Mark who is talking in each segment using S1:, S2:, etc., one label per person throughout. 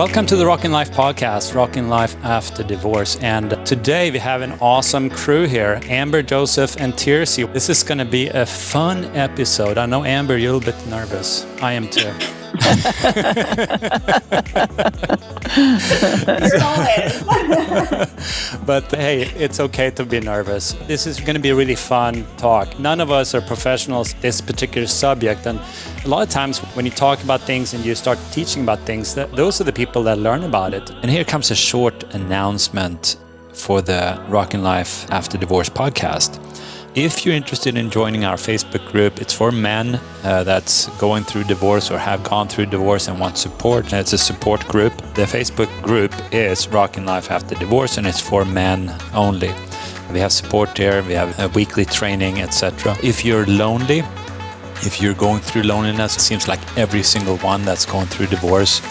S1: Welcome to the Rockin' Life podcast, Rockin' Life After Divorce. And today we have an awesome crew here Amber, Joseph, and Tiersy. This is going to be a fun episode. I know, Amber, you're a little bit nervous. I am too. but hey, it's okay to be nervous. This is going to be a really fun talk. None of us are professionals this particular subject, and a lot of times when you talk about things and you start teaching about things, that those are the people that learn about it. And here comes a short announcement for the Rockin' Life After Divorce podcast. If you're interested in joining our Facebook group, it's for men uh, that's going through divorce or have gone through divorce and want support. It's a support group. The Facebook group is Rocking Life After Divorce and it's for men only. We have support there, we have a weekly training, etc. If you're lonely, if you're going through loneliness, it seems like every single one that's going through divorce,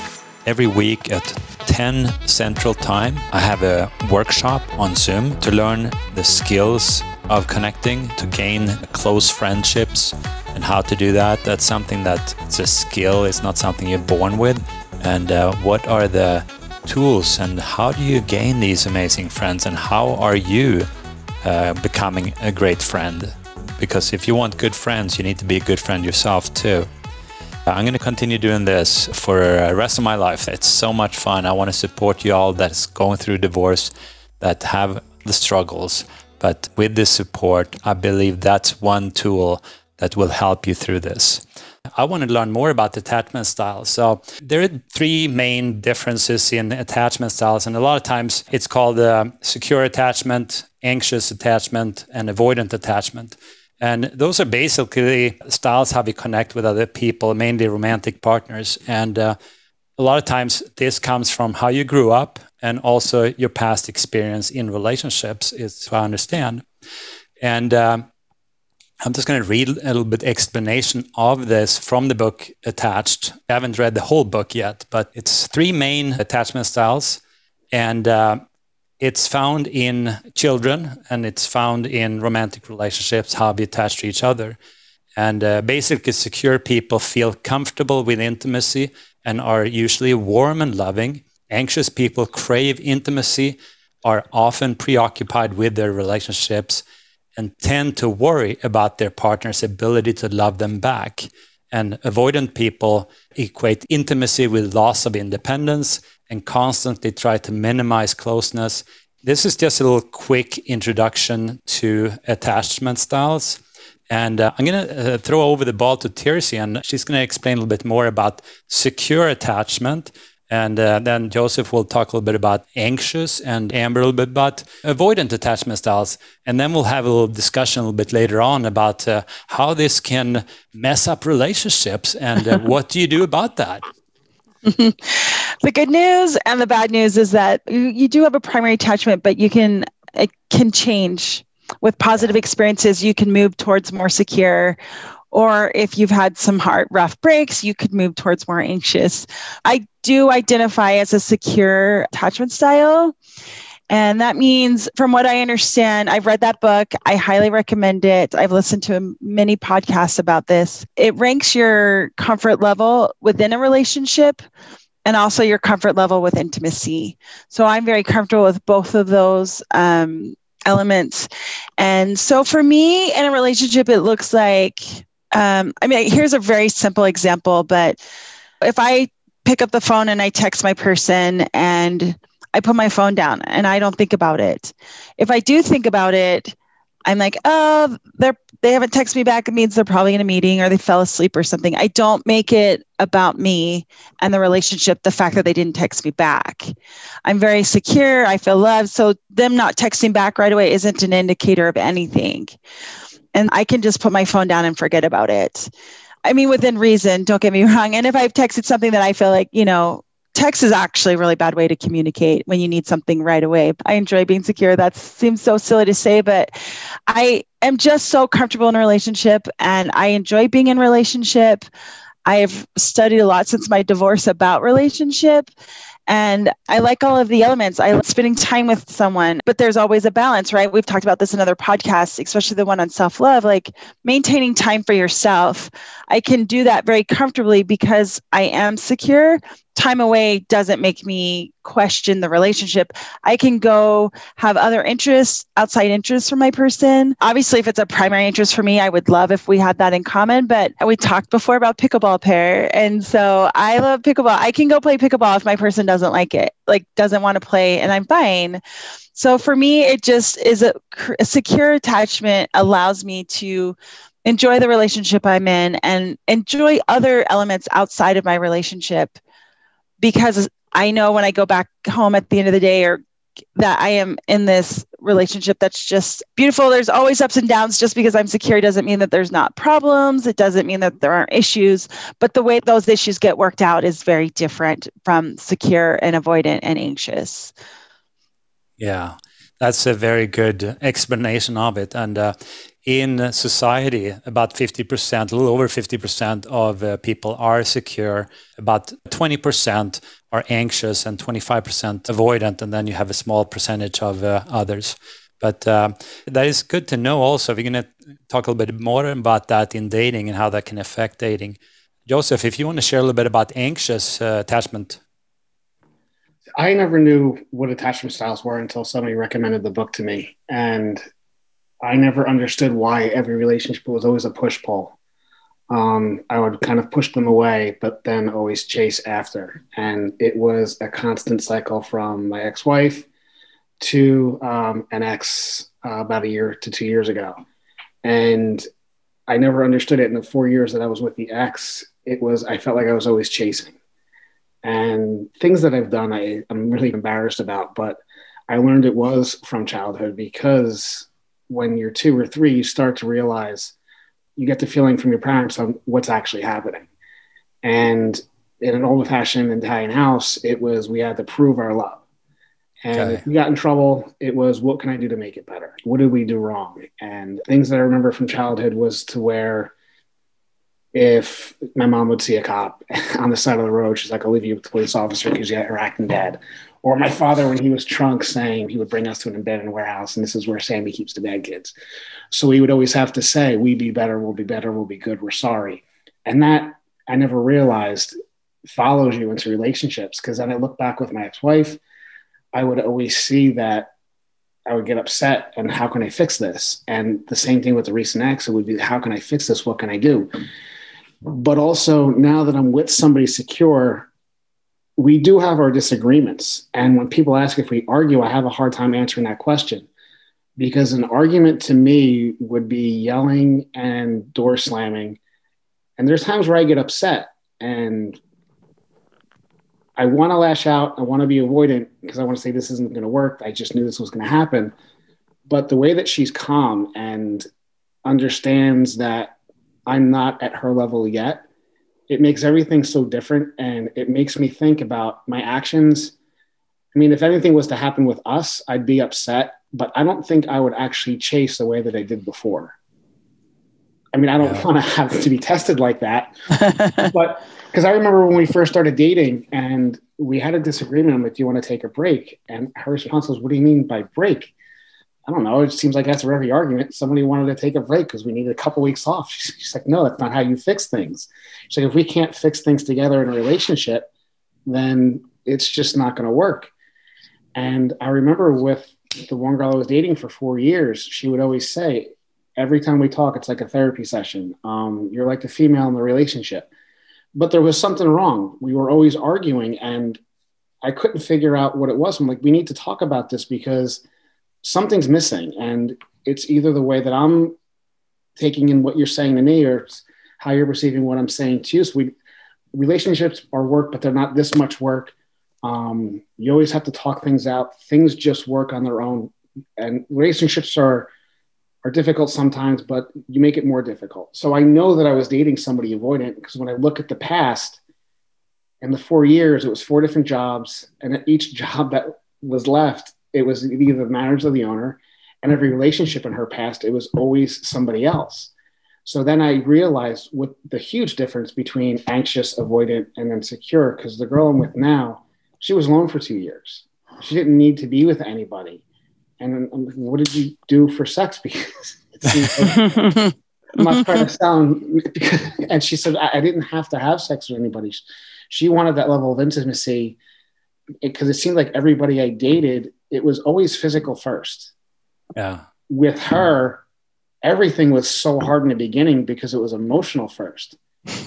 S1: every week at 10 Central Time, I have a workshop on Zoom to learn the skills of connecting to gain close friendships and how to do that. That's something that it's a skill, it's not something you're born with. And uh, what are the tools and how do you gain these amazing friends and how are you uh, becoming a great friend? Because if you want good friends, you need to be a good friend yourself too. Uh, I'm going to continue doing this for the rest of my life. It's so much fun. I want to support you all that's going through divorce, that have the struggles, but with this support, I believe that's one tool that will help you through this. I want to learn more about attachment styles. So there are three main differences in attachment styles, and a lot of times it's called uh, secure attachment, anxious attachment, and avoidant attachment. And those are basically styles how we connect with other people, mainly romantic partners. And uh, a lot of times this comes from how you grew up and also your past experience in relationships is to understand. And um, i'm just going to read a little bit explanation of this from the book attached. I haven't read the whole book yet but it's three main attachment styles. And uh, it's found in children and it's found in romantic relationships how we attach to each other and uh, basically secure people feel comfortable with intimacy and are usually warm and loving Anxious people crave intimacy, are often preoccupied with their relationships, and tend to worry about their partner's ability to love them back. And avoidant people equate intimacy with loss of independence and constantly try to minimize closeness. This is just a little quick introduction to attachment styles. And uh, I'm going to uh, throw over the ball to Tirsi, and she's going to explain a little bit more about secure attachment, and uh, then Joseph will talk a little bit about anxious and Amber a little bit about avoidant attachment styles. And then we'll have a little discussion a little bit later on about uh, how this can mess up relationships and uh, what do you do about that?
S2: the good news and the bad news is that you, you do have a primary attachment, but you can, it can change with positive experiences. You can move towards more secure or if you've had some hard, rough breaks, you could move towards more anxious. I do identify as a secure attachment style. And that means, from what I understand, I've read that book. I highly recommend it. I've listened to many podcasts about this. It ranks your comfort level within a relationship and also your comfort level with intimacy. So I'm very comfortable with both of those um, elements. And so for me in a relationship, it looks like um, I mean, here's a very simple example, but if I pick up the phone and I text my person and I put my phone down and I don't think about it. If I do think about it, I'm like, oh, they're they haven't texted me back. It means they're probably in a meeting or they fell asleep or something. I don't make it about me and the relationship, the fact that they didn't text me back. I'm very secure. I feel loved. So them not texting back right away isn't an indicator of anything and I can just put my phone down and forget about it. I mean, within reason, don't get me wrong. And if I've texted something that I feel like, you know, text is actually a really bad way to communicate when you need something right away. I enjoy being secure. That seems so silly to say, but I am just so comfortable in a relationship and I enjoy being in relationship. I have studied a lot since my divorce about relationship And I like all of the elements. I like spending time with someone, but there's always a balance, right? We've talked about this in other podcasts, especially the one on self love, like maintaining time for yourself. I can do that very comfortably because I am secure, time away doesn't make me question the relationship. I can go have other interests, outside interests for my person. Obviously, if it's a primary interest for me, I would love if we had that in common. But we talked before about pickleball pair. And so I love pickleball. I can go play pickleball if my person doesn't like it, like doesn't want to play, and I'm fine. So for me, it just is a, a secure attachment allows me to enjoy the relationship I'm in and enjoy other elements outside of my relationship because I know when I go back home at the end of the day or that I am in this relationship that's just beautiful. There's always ups and downs. Just because I'm secure doesn't mean that there's not problems. It doesn't mean that there aren't issues. But the way those issues get worked out is very different from secure and avoidant and anxious.
S1: Yeah, that's a very good explanation of it. And uh, in society, about 50%, a little over 50% of uh, people are secure, about 20% are anxious, and 25% avoidant, and then you have a small percentage of uh, others. But uh, that is good to know also. We're going to talk a little bit more about that in dating and how that can affect dating. Joseph, if you want to share a little bit about anxious uh, attachment.
S3: I never knew what attachment styles were until somebody recommended the book to me. And I never understood why every relationship was always a push pull. Um, I would kind of push them away, but then always chase after. And it was a constant cycle from my ex wife to um, an ex uh, about a year to two years ago. And I never understood it in the four years that I was with the ex. It was, I felt like I was always chasing. And things that I've done, I, I'm really embarrassed about, but I learned it was from childhood because when you're two or three, you start to realize you get the feeling from your parents on what's actually happening. And in an old fashioned Italian house, it was we had to prove our love. And okay. if we got in trouble, it was what can I do to make it better? What did we do wrong? And things that I remember from childhood was to where if my mom would see a cop on the side of the road, she's like, I'll leave you with the police officer because you're acting bad. Or my father, when he was drunk, saying he would bring us to an abandoned warehouse, and this is where Sammy keeps the bad kids. So he would always have to say, "We be better, we'll be better, we'll be good, we're sorry," and that I never realized follows you into relationships. Because then I look back with my ex-wife, I would always see that I would get upset and how can I fix this? And the same thing with the recent ex, it would be how can I fix this? What can I do? But also now that I'm with somebody secure, we do have our disagreements. And when people ask if we argue, I have a hard time answering that question because an argument to me would be yelling and door slamming. And there's times where I get upset and I want to lash out. I want to be avoidant because I want to say this isn't going to work. I just knew this was going to happen. But the way that she's calm and understands that I'm not at her level yet it makes everything so different and it makes me think about my actions. I mean if anything was to happen with us i'd be upset but i don't think i would actually chase the way that i did before. I mean i don't yeah. want to have to be tested like that. But because i remember when we first started dating and we had a disagreement i'm like do you want to take a break? And her response was what do you mean by break I don't know. It seems like after every argument, somebody wanted to take a break because we needed a couple weeks off. She's, like, no, that's not how you fix things. She's like, if we can't fix things together in a relationship, then it's just not going to work. And I remember with the one girl I was dating for four years, she would always say, every time we talk, it's like a therapy session. Um, you're like the female in the relationship. But there was something wrong. We were always arguing, and I couldn't figure out what it was. I'm like, we need to talk about this because – something's missing. And it's either the way that i'm taking in what you're saying to me or how you're perceiving what i'm saying to you. So we relationships are work but they're not this much work. Um, you always have to talk things out. Things just work on their own. And relationships are are difficult sometimes but you make it more difficult. So i know that i was dating somebody avoidant because when i look at the past in the four years it was four different jobs. And at each job that was left it was either the manager or the owner. And every relationship in her past, it was always somebody else. So then I realized what the huge difference between anxious, avoidant, and insecure, because the girl I'm with now, She was alone for two years. She didn't need to be with anybody. And I'm um, like, what did you do for sex? Because like, I'm not trying to sound. And she said, I, I didn't have to have sex with anybody. She wanted that level of intimacy because it, it seemed like everybody I dated, it was always physical first.
S1: Yeah.
S3: With her, everything was so hard in the beginning because it was emotional first.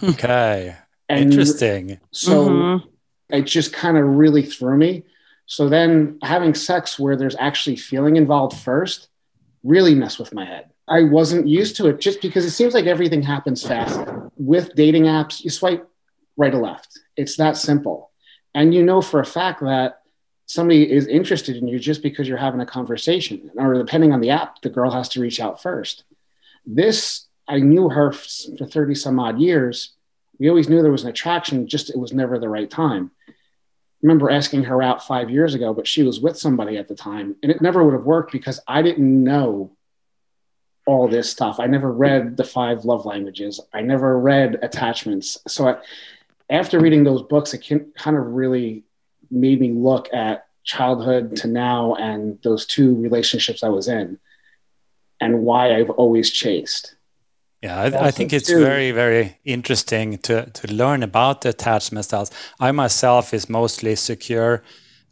S1: Okay. And Interesting.
S3: So mm-hmm. it just kind of really threw me. So then having sex where there's actually feeling involved first really messed with my head. I wasn't used to it just because it seems like everything happens fast. With dating apps, you swipe right or left. It's that simple. And you know for a fact that somebody is interested in you just because you're having a conversation, or depending on the app, the girl has to reach out first. This, I knew her for 30 some odd years. We always knew there was an attraction, just it was never the right time. I remember asking her out five years ago, but she was with somebody at the time, and it never would have worked because I didn't know all this stuff. I never read the five love languages. I never read attachments. So I, after reading those books, it can, kind of really made me look at childhood to now and those two relationships I was in and why I've always chased.
S1: Yeah, I, I think it's too. very, very interesting to, to learn about the attachment styles. I myself is mostly secure.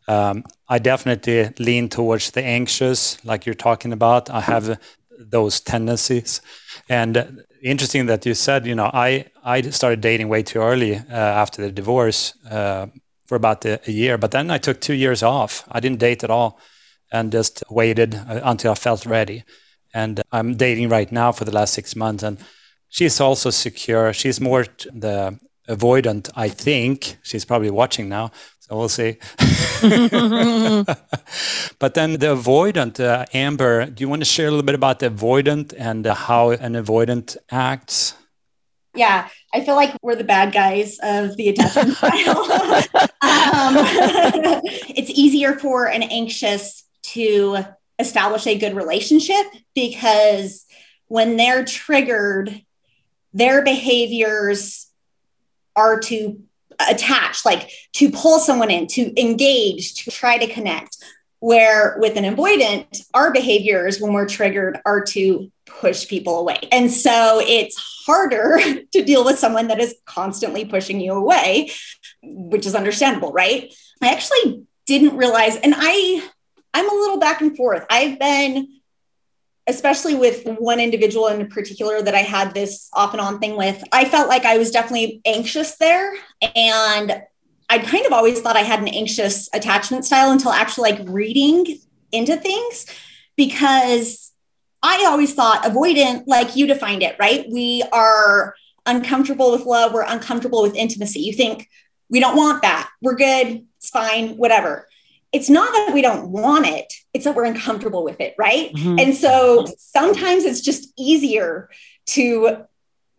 S1: Um, I definitely lean towards the anxious, like you're talking about. I have those tendencies. And interesting that you said, you know, I I started dating way too early uh, after the divorce uh, for about a, a, year, but then I took two years off. I didn't date at all, and just waited uh, until I felt ready. And I'm dating right now for the last six months, and she's also secure. She's more the avoidant, I think. She's probably watching now, so we'll see. but then the avoidant, uh, Amber, do you want to share a little bit about the avoidant and uh, how an avoidant acts?
S4: Yeah, I feel like we're the bad guys of the attachment style. um, it's easier for an anxious to establish a good relationship because when they're triggered, their behaviors are to attach, like to pull someone in, to engage, to try to connect. Where with an avoidant, our behaviors when we're triggered are to push people away. And so it's harder to deal with someone that is constantly pushing you away, which is understandable, right? I actually didn't realize, and I I'm a little back and forth. I've been especially with one individual in particular that I had this off and on thing with, I felt like I was definitely anxious there. And I kind of always thought I had an anxious attachment style until actually like reading into things because I always thought avoidant, like you defined it, right? We are uncomfortable with love, we're uncomfortable with intimacy. You think we don't want that, we're good, it's fine, whatever it's not that we don't want it, it's that we're uncomfortable with it, right? Mm-hmm. And so sometimes it's just easier to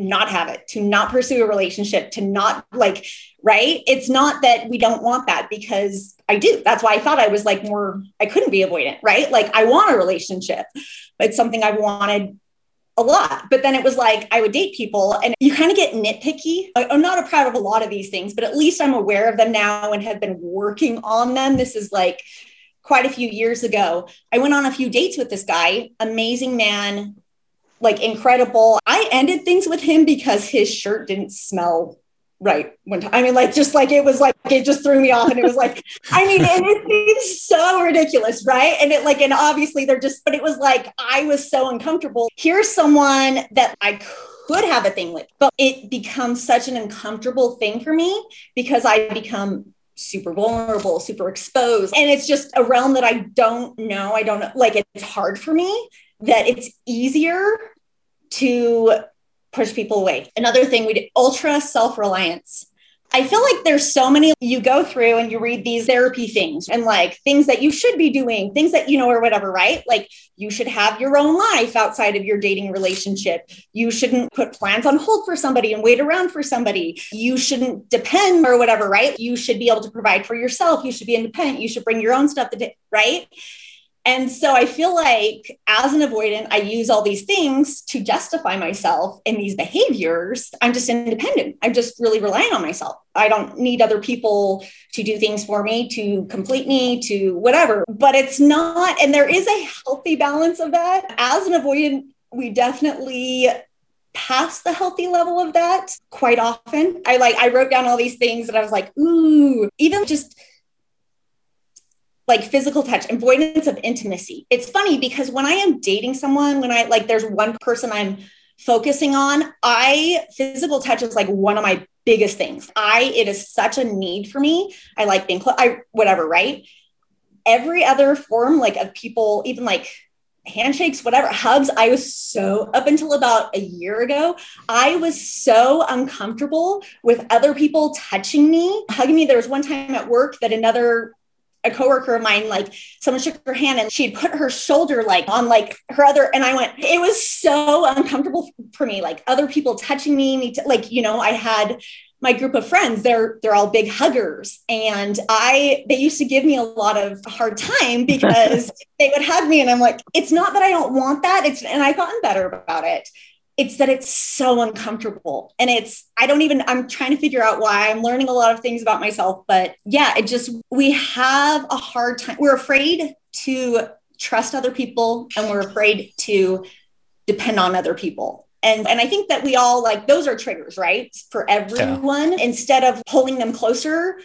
S4: not have it, to not pursue a relationship, to not like, right? It's not that we don't want that because I do. That's why I thought I was like more, I couldn't be avoidant, right? Like I want a relationship, it's something I've wanted a lot. But then it was like I would date people and you kind of get nitpicky. I'm not a proud of a lot of these things, but at least I'm aware of them now and have been working on them. This is like quite a few years ago. I went on a few dates with this guy, amazing man, like incredible. I ended things with him because his shirt didn't smell right one time. I mean, like just like it was like it just threw me off, and it was like, I mean, and it seems so ridiculous, right? And it like, and obviously they're just, but it was like I was so uncomfortable. Here's someone that I could have a thing with, but it becomes such an uncomfortable thing for me because I become super vulnerable, super exposed. And it's just a realm that I don't know. I don't know. Like it's hard for me that it's easier to push people away. Another thing we did ultra self reliance. I feel like there's so many you go through and you read these therapy things and like things that you should be doing, things that you know, or whatever, right? Like you should have your own life outside of your dating relationship. You shouldn't put plans on hold for somebody and wait around for somebody. You shouldn't depend or whatever, right? You should be able to provide for yourself. You should be independent. You should bring your own stuff, to, right? And so I feel like as an avoidant, I use all these things to justify myself in these behaviors. I'm just independent. I'm just really relying on myself. I don't need other people to do things for me, to complete me, to whatever. But it's not, and there is a healthy balance of that. As an avoidant, we definitely pass the healthy level of that quite often. I like I wrote down all these things and I was like, ooh, even just like physical touch, avoidance of intimacy. It's funny because when I am dating someone, when I like there's one person I'm focusing on, I physical touch is like one of my biggest things. I it is such a need for me. I like being close, I whatever, right? Every other form like of people, even like handshakes, whatever, hugs. I was so, up until about a year ago, I was so uncomfortable with other people touching me, hugging me. There was one time at work that another a coworker of mine, like someone shook her hand and she'd put her shoulder like on like her other, and I went, it was so uncomfortable for me, like other people touching me, me t- like, you know, I had my group of friends, they're they're all big huggers. And I they used to give me a lot of hard time because they would hug me and I'm like, it's not that I don't want that. It's and I've gotten better about it it's that it's so uncomfortable. And it's i don't even i'm trying to figure out why. I'm learning a lot of things about myself but yeah it just we have a hard time. We're afraid to trust other people and we're afraid to depend on other people. And and i think that we all like those are triggers right? For everyone. Yeah. instead of pulling them closer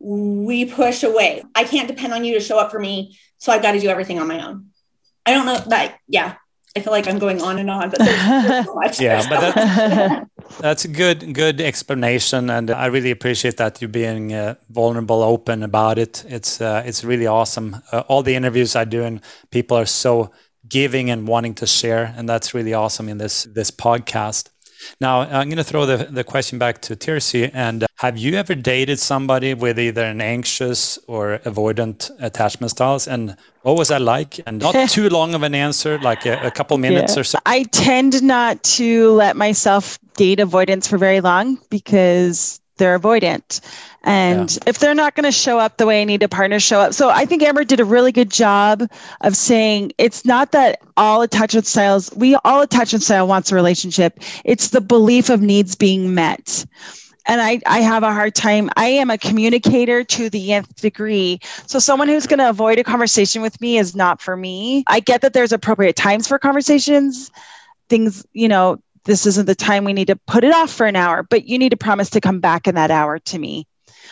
S4: we push away. I can't depend on you to show up for me so i've got to do everything on my own. I don't know that yeah I feel like I'm going on and on, but there's, so much.
S1: yeah, but that's, that's a good good explanation, and I really appreciate that you being uh, vulnerable, open about it. It's uh, it's really awesome. Uh, all the interviews I do, and people are so giving and wanting to share, and that's really awesome in this this podcast. Now, I'm going to throw the, the question back to Tirsi. And uh, have you ever dated somebody with either an anxious or avoidant attachment styles? And what was that like? And not too long of an answer, like a, a couple minutes yeah. or so.
S2: I tend not to let myself date avoidants for very long because they're avoidant. And yeah. if they're not going to show up the way I need a partner show up. So I think Amber did a really good job of saying it's not that all attachment styles, we all attachment style wants a relationship. It's the belief of needs being met. And I, I have a hard time. I am a communicator to the nth degree. So someone who's going to avoid a conversation with me is not for me. I get that there's appropriate times for conversations things you know this isn't the time we need to put it off for an hour, but you need to promise to come back in that hour to me.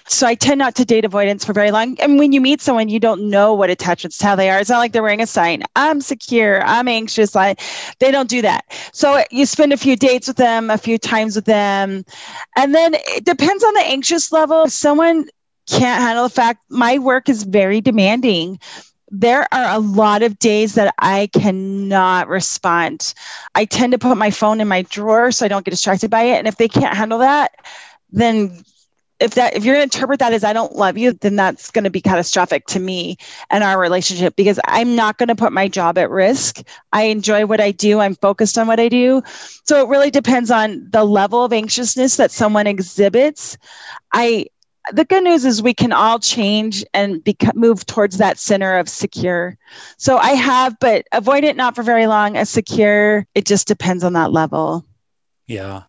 S2: So I tend not to date avoidants for very long. And when you meet someone, you don't know what attachments to how they are. It's not like they're wearing a sign. I'm secure. I'm anxious. I, they don't do that. So you spend a few dates with them, a few times with them, and then it depends on the anxious level. If someone can't handle the fact my work is very demanding there are a lot of days that I cannot respond. I tend to put my phone in my drawer so I don't get distracted by it. And if they can't handle that, then if that if you're going to interpret that as I don't love you, then that's going to be catastrophic to me and our relationship because I'm not going to put my job at risk. I enjoy what I do. I'm focused on what I do. So it really depends on the level of anxiousness that someone exhibits. I the good news is we can all change and become, move towards that center of secure. So I have, but avoid it not for very long. A secure, it just depends on that level.
S1: Yeah.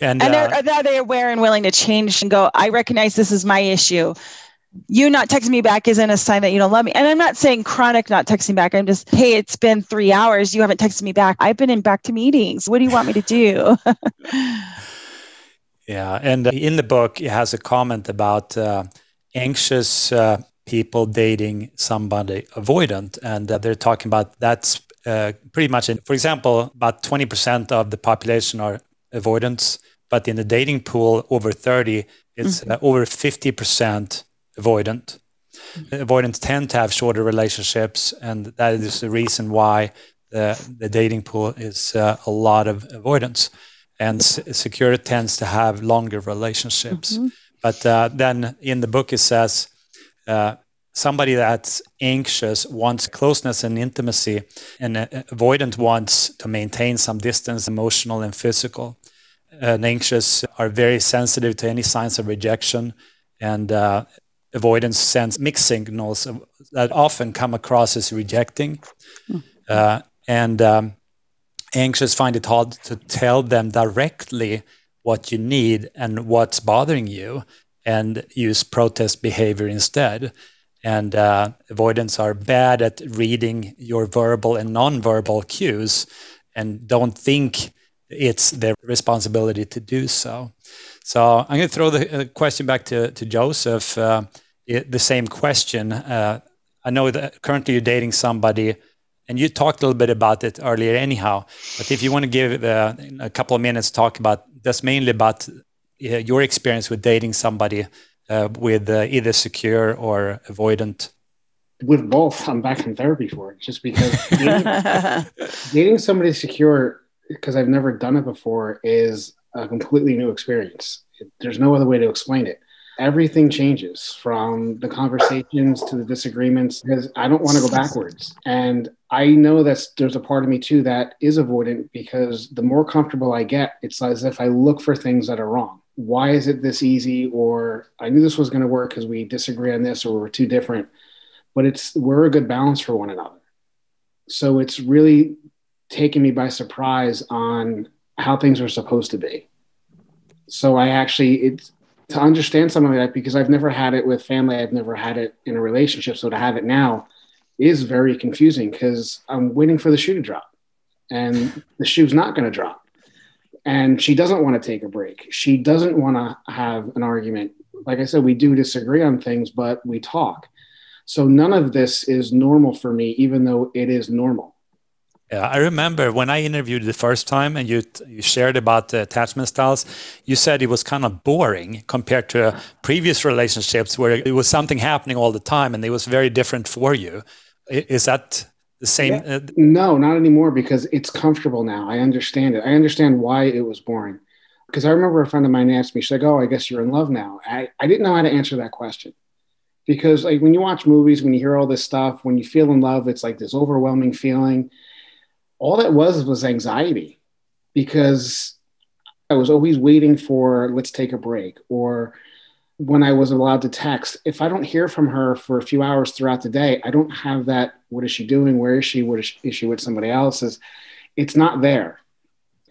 S2: And, and uh, are they aware and willing to change and go, I recognize this is my issue. You not texting me back isn't a sign that you don't love me. And I'm not saying chronic not texting back. I'm just, hey, it's been three hours. You haven't texted me back. I've been in back to meetings. What do you want me to do?
S1: Yeah, and uh, in the book, it has a comment about uh, anxious uh, people dating somebody avoidant, and uh, they're talking about that's uh, pretty much. In, for example, about twenty percent of the population are avoidants, but in the dating pool, over thirty, it's mm-hmm. Uh, over fifty percent avoidant. Mm-hmm. Avoidants tend to have shorter relationships, and that is the reason why the the dating pool is a lot of avoidants and secure tends to have longer relationships. Mm-hmm. But uh, then in the book it says uh, somebody that's anxious wants closeness and intimacy, and uh, avoidant wants to maintain some distance, emotional and physical. And anxious are very sensitive to any signs of rejection, and uh, avoidants sends mixed signals that often come across as rejecting. Mm. Uh, and um, anxious find it hard to tell them directly what you need and what's bothering you and use protest behavior instead. And uh, avoidants are bad at reading your verbal and non-verbal cues and don't think it's their responsibility to do so. So I'm going to throw the uh, question back to, to Joseph. Uh, the same question. Uh, I know that currently you're dating somebody, and you talked a little bit about it earlier, anyhow. But if you want to give uh, a couple of minutes, talk about that's mainly about uh, your experience with dating somebody uh, with either secure or avoidant
S3: with both i'm back in therapy for it just because dating, dating somebody secure because i've never done it before is a completely new experience there's no other way to explain it everything changes from the conversations to the disagreements because i don't want to go backwards and i know that there's a part of me too that is avoidant because the more comfortable i get it's as if i look for things that are wrong why is it this easy or i knew this was going to work because we disagree on this or we're too different but it's we're a good balance for one another. So it's really taken me by surprise on how things are supposed to be. So I actually it's to understand something like that because I've never had it with family, I've never had it in a relationship. So to have it now is very confusing because I'm waiting for the shoe to drop and the shoe's not going to drop. And she doesn't want to take a break. She doesn't want to have an argument. Like I said, we do disagree on things, but we talk. So none of this is normal for me, even though it is normal.
S1: Yeah, I remember when I interviewed the first time and you, you shared about the attachment styles, you said it was kind of boring compared to previous relationships where it was something happening all the time and it was very different for you. Is that the same? Yeah.
S3: Uh, no, not anymore because it's comfortable now. I understand it. I understand why it was boring. Because I remember a friend of mine asked me, she's like, Oh, I guess you're in love now. I, I didn't know how to answer that question because like when you watch movies when you hear all this stuff when you feel in love it's like this overwhelming feeling all that was was anxiety because i was always waiting for let's take a break or when i was allowed to text if i don't hear from her for a few hours throughout the day i don't have that what is she doing? Where is she? What is she, is she with somebody else? Is it's not there.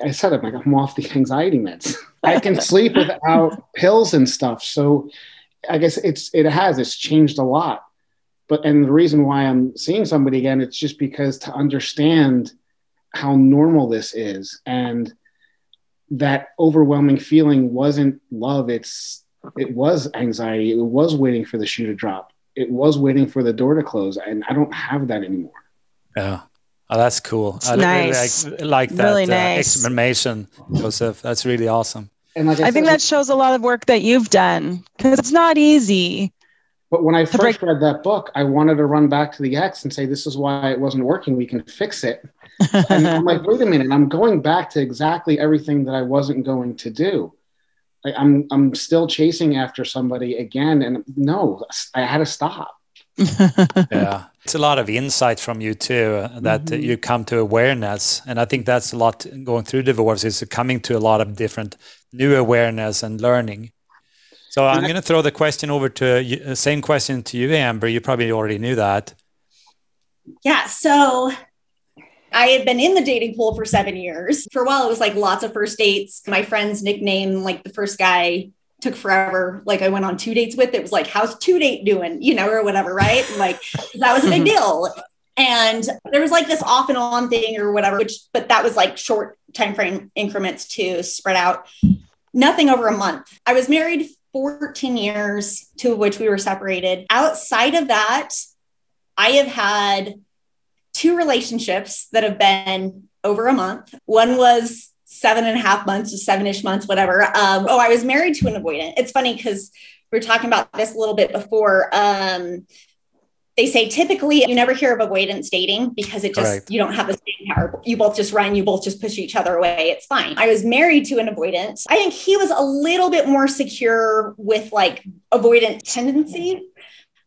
S3: I said it like i'm off the anxiety meds. I can sleep without pills and stuff. So I guess it's it has it's changed a lot. But and the reason why I'm seeing somebody again, it's just because to understand how normal this is and that overwhelming feeling wasn't love. It's it was anxiety. It was waiting for the shoe to drop. It was waiting for the door to close, and I don't have that anymore.
S1: Yeah. Oh, that's cool.
S2: I nice.
S1: really like, like that really uh, nice. explanation, Joseph. That's really awesome.
S2: And like I, I said, think that shows a lot of work that you've done because it's not easy.
S3: But when I first break- read that book, I wanted to run back to the ex and say, "This is why it wasn't working. We can fix it." and I'm like, "Wait a minute! I'm going back to exactly everything that I wasn't going to do. Like, I'm I'm still chasing after somebody again, and no, I had to stop."
S1: yeah, it's a lot of insight from you too that mm-hmm. you come to awareness, and I think that's a lot going through divorce is coming to a lot of different new awareness and learning. So I'm going to throw the question over to you, uh, same question to you, Amber. You probably already knew that.
S4: Yeah. So I had been in the dating pool for seven years. For a while, it was like lots of first dates. My friend's nickname, like the first guy, took forever. Like I went on two dates with. It was like, "How's two date doing?" You know, or whatever, right? like that was a big deal. And there was like this off and on thing or whatever, which but that was like short time frame increments to spread out. Nothing over a month. I was married 14 years, two of which we were separated. Outside of that, I have had two relationships that have been over a month. One was seven and a half months to seven ish months, whatever. Um, oh, I was married to an avoidant. It's funny because we were talking about this a little bit before. Um, they say typically you never hear of avoidants dating because it just Correct. you don't have the same power. You both just run, you both just push each other away. It's fine. I was married to an avoidant. I think he was a little bit more secure with like avoidant tendency.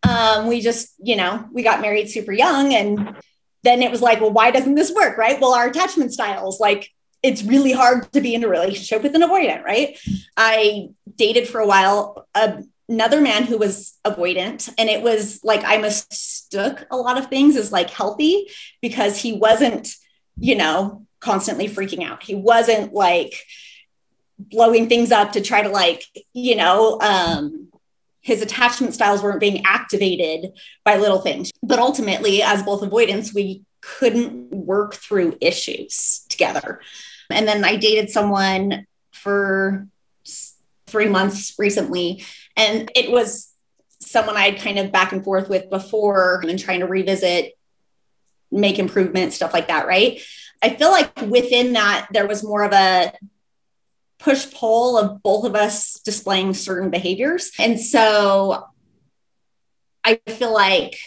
S4: Um, we just, you know, we got married super young and then it was like, well, why doesn't this work? Right. Well, our attachment styles, like it's really hard to be in a relationship with an avoidant, right? I dated for a while a another man who was avoidant and it was like i mistook a lot of things as like healthy because he wasn't you know constantly freaking out. He wasn't like blowing things up to try to like you know um his attachment styles weren't being activated by little things. But ultimately as both avoidants we couldn't work through issues together. And then i dated someone for three months recently and it was someone I'd kind of back and forth with before and trying to revisit, make improvements, stuff like that, right? I feel like within that, there was more of a push pull of both of us displaying certain behaviors. And so I feel like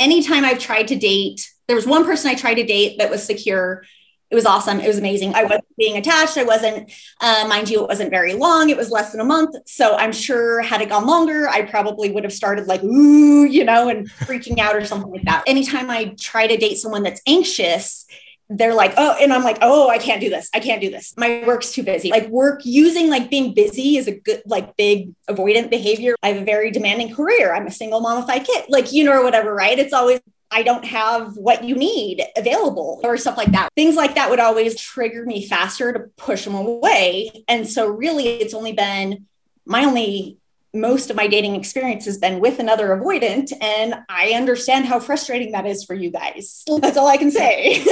S4: anytime I've tried to date, there was one person I tried to date that was secure it was awesome. It was amazing. I wasn't being attached. I wasn't, uh, mind you, it wasn't very long. It was less than a month. So I'm sure had it gone longer, I probably would have started like, ooh, you know, and freaking out or something like that. Anytime I try to date someone that's anxious, they're like, oh, and I'm like, oh, I can't do this. I can't do this. My work's too busy. Like work using like being busy is a good, like big avoidant behavior. I have a very demanding career. I'm a single mom of five kids, like, you know, or whatever, right? It's always I don't have what you need available or stuff like that. Things like that would always trigger me faster to push them away. And so, really, it's only been my only most of my dating experience has been with another avoidant and i understand how frustrating that is for you guys that's all i can say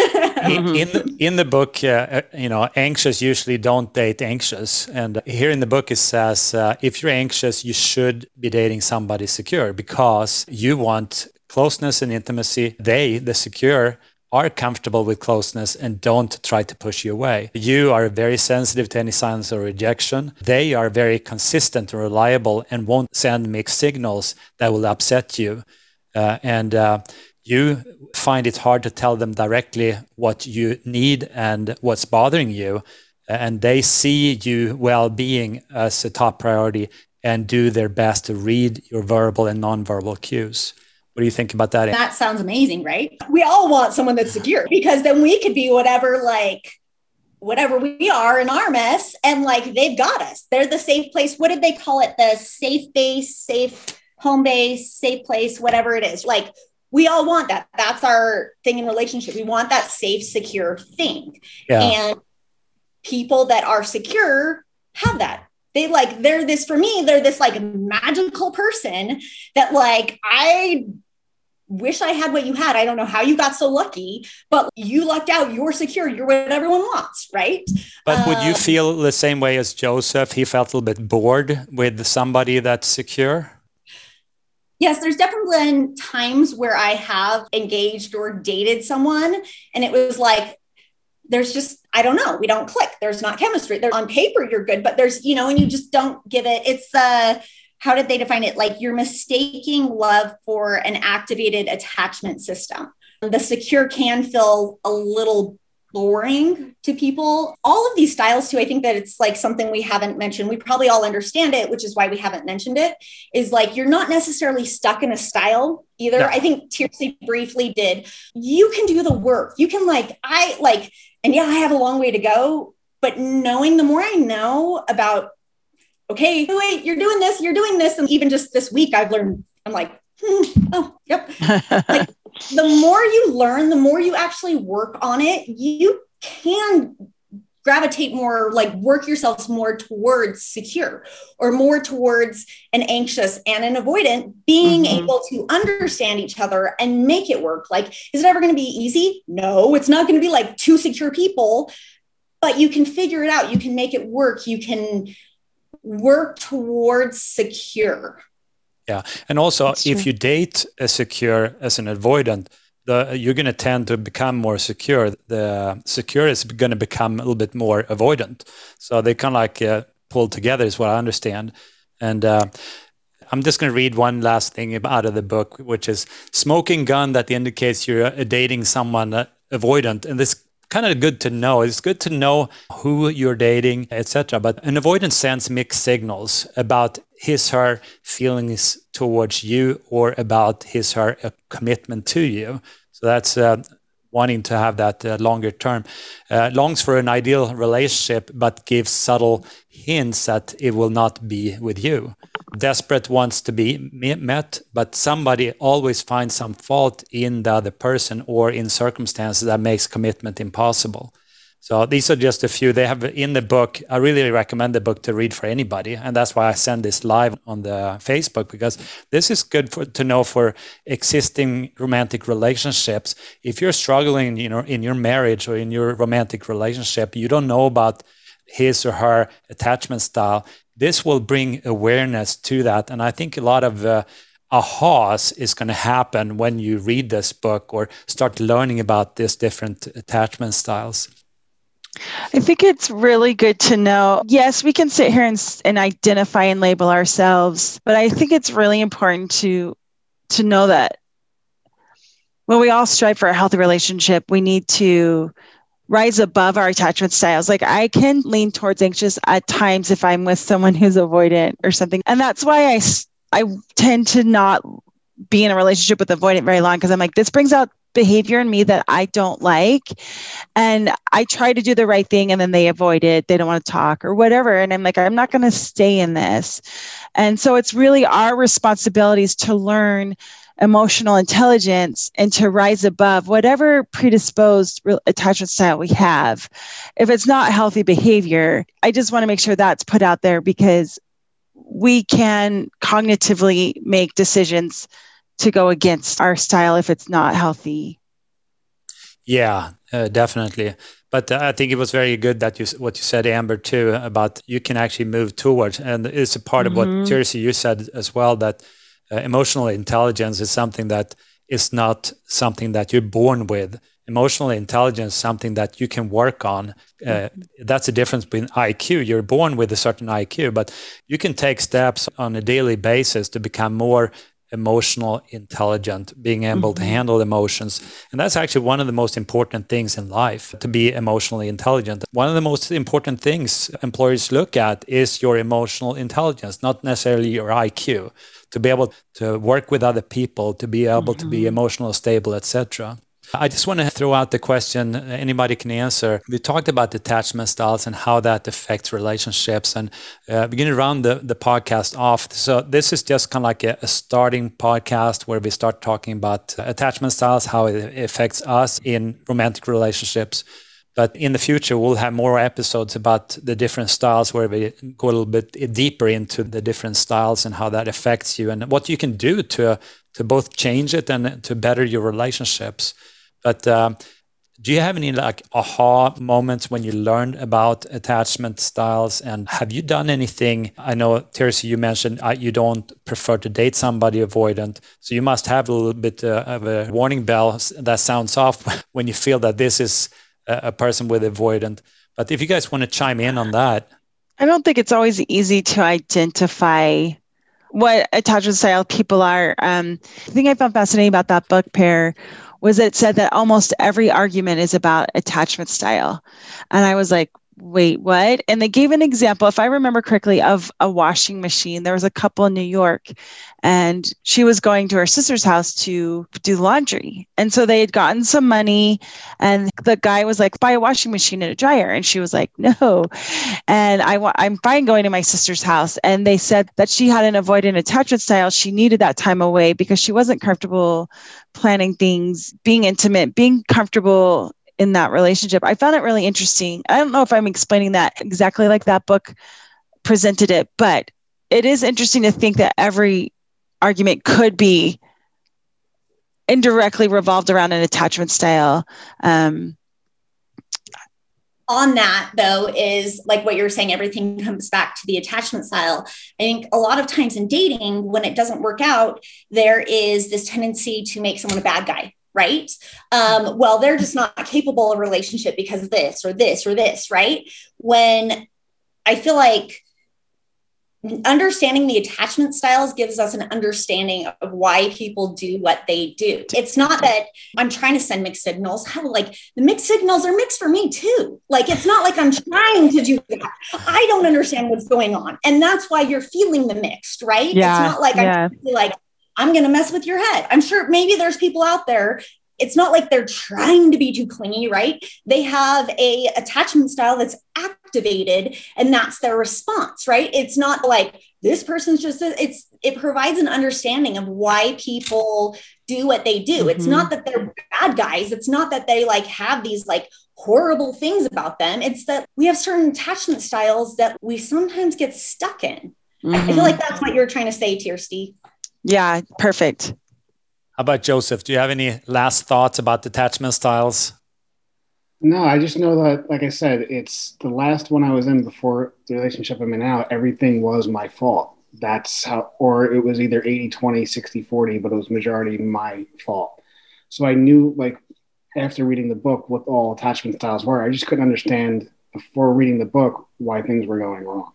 S1: in, in, the, in the book uh, uh, you know anxious usually don't date anxious and here in the book it says uh, if you're anxious you should be dating somebody secure because you want closeness and intimacy, they, the secure, are comfortable with closeness and don't try to push you away. You are very sensitive to any signs of rejection. They are very consistent and reliable and won't send mixed signals that will upset you. Uh, and uh, you find it hard to tell them directly what you need and what's bothering you. And they see you well being as a top priority and do their best to read your verbal and nonverbal cues. What do you think about that?
S4: That sounds amazing, right? We all want someone that's secure because then we could be whatever, like, whatever we are in our mess and like they've got us. They're the safe place. What did they call it? The safe base, safe home base, safe place, whatever it is. Like we all want that. That's our thing in relationship. We want that safe, secure thing. Yeah. And people that are secure have that they like they're this for me they're this like magical person that like i wish I had what you had. I don't know how you got so lucky, but you lucked out. You're secure. You're what everyone wants, right?
S1: But would you um, feel the same way as Joseph? He felt a little bit bored with somebody that's secure?
S4: Yes, there's definitely been times where I have engaged or dated someone, and it was like, there's just, I don't know, we don't click. There's not chemistry. On paper, you're good, but there's, you know, and you just don't give it, it's, uh, how did they define it? Like you're mistaking love for an activated attachment system. The secure can feel a little boring to people. All of these styles, too, I think that it's like something we haven't mentioned. We probably all understand it, which is why we haven't mentioned it. Is like you're not necessarily stuck in a style either. I think Tiersey briefly did. You can do the work. You can, like, I like, and yeah, I have a long way to go. But knowing the more I know about okay, wait, you're doing this, you're doing this. And even just this week, I've learned, I'm like, hmm, oh, yep. like, the more you learn, the more you actually work on it, you can gravitate more, like work yourselves more towards secure or more towards an anxious and an avoidant being mm-hmm. able to understand each other and make it work. Like, is it ever going to be easy? No, it's not going to be like two secure people, but you can figure it out. You can make it work. You can work towards secure.
S1: Yeah. And also, if you date a secure as an avoidant, the, you're going to tend to become more secure. The secure is going to become a little bit more avoidant. So they kind of like uh, pull together, is what I understand. And uh, I'm just going to read one last thing out of the book, which is smoking gun that indicates you're uh, dating someone uh, avoidant. And this kind of good to know. It's good to know who you're dating, etc. But an avoidant sends mixed signals about his her feelings towards you or about his her commitment to you. So that's uh, wanting to have that uh, longer term, uh, longs for an ideal relationship, but gives subtle hints that it will not be with you. Desperate wants to be met, but somebody always finds some fault in the other person or in circumstances that makes commitment impossible. So these are just a few. They have in the book. I really recommend the book to read for anybody, and that's why I send this live on the Facebook because this is good for, to know for existing romantic relationships. If you're struggling, you know, in your marriage or in your romantic relationship, you don't know about his or her attachment style. This will bring awareness to that, and I think a lot of uh, ahas is going to happen when you read this book or start learning about these different attachment styles.
S2: I think it's really good to know. Yes, we can sit here and, and identify and label ourselves, but I think it's really important to to know that when we all strive for a healthy relationship, we need to rise above our attachment styles. Like I can lean towards anxious at times if I'm with someone who's avoidant or something, and that's why I I tend to not be in a relationship with avoidant very long because I'm like this brings out behavior in me that I don't like. And I try to do the right thing and then they avoid it. They don't want to talk or whatever. And I'm like, I'm not going to stay in this. And so it's really our responsibilities to learn emotional intelligence and to rise above whatever predisposed attachment style we have. If it's not healthy behavior, I just want to make sure that's put out there because we can cognitively make decisions to go against our style if it's not healthy.
S1: Yeah, uh, definitely. But uh, I think it was very good that you what you said, Amber, too, about you can actually move towards, and it's a part mm-hmm. of what mm-hmm. Kirsty you said as well that uh, emotional intelligence is something that is not something that you're born with. Emotional intelligence is something that you can work on. Uh, that's the difference between IQ. You're born with a certain IQ, but you can take steps on a daily basis to become more emotional intelligent being able mm-hmm. to handle emotions and that's actually one of the most important things in life to be emotionally intelligent one of the most important things employers look at is your emotional intelligence not necessarily your iq to be able to work with other people to be able mm-hmm. to be mm-hmm. emotional stable etc I just want to throw out the question anybody can answer. We talked about attachment styles and how that affects relationships. And uh, beginning to round the, the podcast off. So, this is just kind of like a, a starting podcast where we start talking about attachment styles, how it affects us in romantic relationships. But in the future, we'll have more episodes about the different styles where we go a little bit deeper into the different styles and how that affects you and what you can do to, to both change it and to better your relationships. But uh, do you have any like aha moments when you learned about attachment styles? And have you done anything? I know, Teresa, you mentioned uh, you don't prefer to date somebody avoidant. So you must have a little bit uh, of a warning bell that sounds off when you feel that this is a, person with avoidant. But if you guys want to chime in on that.
S2: I don't think it's always easy to identify what attachment style people are. Um, the thing I found fascinating about that book pair was it said that almost every argument is about attachment style. And I was like, wait, what? And they gave an example, if I remember correctly, of a washing machine. There was a couple in New York, and she was going to her sister's house to do laundry. And so they had gotten some money, and the guy was like, buy a washing machine and a dryer. And she was like, no. And I, I'm fine going to my sister's house. And they said that she had an avoidant attachment style. She needed that time away because she wasn't comfortable planning things, being intimate, being comfortable in that relationship. I found it really interesting. I don't know if I'm explaining that exactly like that book presented it, but it is interesting to think that every argument could be indirectly revolved around an attachment style. Um,
S4: on that though is like what you're saying everything comes back to the attachment style i think a lot of times in dating when it doesn't work out there is this tendency to make someone a bad guy right? Um, well, they're just not capable of relationship because of this or this or this, right? When I feel like understanding the attachment styles gives us an understanding of why people do what they do. It's not that I'm trying to send mixed signals. Hell, like the mixed signals are mixed for me too. Like it's not like I'm trying to do that. I don't understand what's going on. And that's why you're feeling the mixed, right?
S2: Yeah,
S4: it's not like
S2: yeah.
S4: I'm like I'm going to mess with your head. I'm sure maybe there's people out there it's not like they're trying to be too clingy, right? They have a attachment style that's activated and that's their response, right? It's not like this person's just a, it's it provides an understanding of why people do what they do. Mm-hmm. It's not that they're bad guys. It's not that they like have these like horrible things about them. It's that we have certain attachment styles that we sometimes get stuck in. Mm-hmm. I feel mm-hmm. like that's what you're trying to say, Kirsty.
S2: Yeah, perfect.
S1: How about Joseph? Do you have any last thoughts about attachment styles?
S3: No, I just know that, like I said, it's the last one I was in before the relationship I'm in now. Everything was my fault. That's how, or it was either 80, 20, 60, 40, but it was majority my fault. So I knew, like, after reading the book, what all attachment styles were. I just couldn't understand before reading the book why things were going wrong.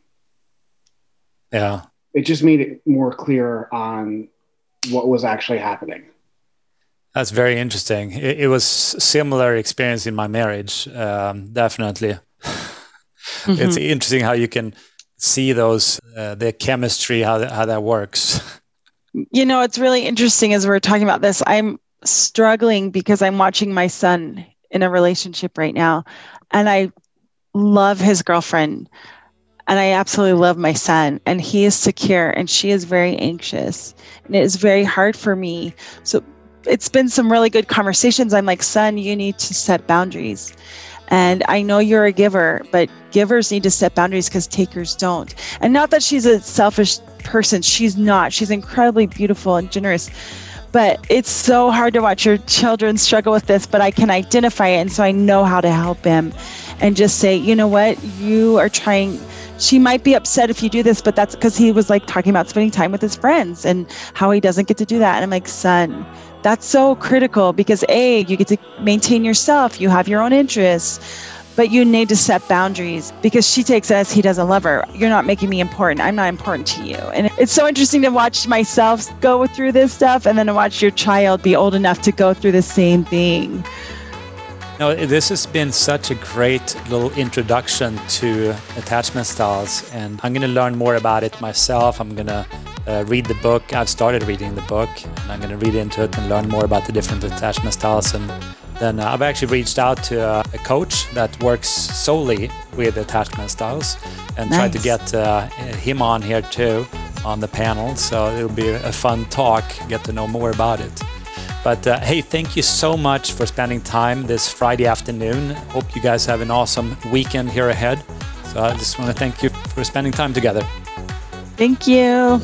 S1: Yeah.
S3: It just made it more clear on what was actually happening.
S1: That's very interesting. It, it was similar experience in my marriage, um, definitely. mm-hmm. It's interesting how you can see those uh, the chemistry how that, how that works.
S2: You know, it's really interesting as we're talking about this. I'm struggling because I'm watching my son in a relationship right now, and I love his girlfriend and I absolutely love my son, and he is secure, and she is very anxious, and it is very hard for me. So it's been some really good conversations. I'm like, son, you need to set boundaries. And I know you're a giver, but givers need to set boundaries because takers don't. And not that she's a selfish person, she's not. She's incredibly beautiful and generous. But it's so hard to watch your children struggle with this, but I can identify it. And so I know how to help him and just say, you know what, you are trying she might be upset if you do this, but that's because he was like talking about spending time with his friends and how he doesn't get to do that. And I'm like, son, that's so critical because A, you get to maintain yourself, you have your own interests, but you need to set boundaries because she takes it as he doesn't love her. You're not making me important. I'm not important to you. And it's so interesting to watch myself go through this stuff and then to watch your child be old enough to go through the same thing.
S1: No, this has been such a great little introduction to attachment styles, and I'm going to learn more about it myself. I'm going to uh, read the book. I've started reading the book, and I'm going to read into it and learn more about the different attachment styles. And then uh, I've actually reached out to uh, a coach that works solely with attachment styles and nice. tried to get uh, him on here too on the panel. So it'll be a fun talk, get to know more about it. But uh, hey, thank you so much for spending time this Friday afternoon. Hope you guys have an awesome weekend here ahead. So I just want to thank you for spending time together.
S2: Thank you.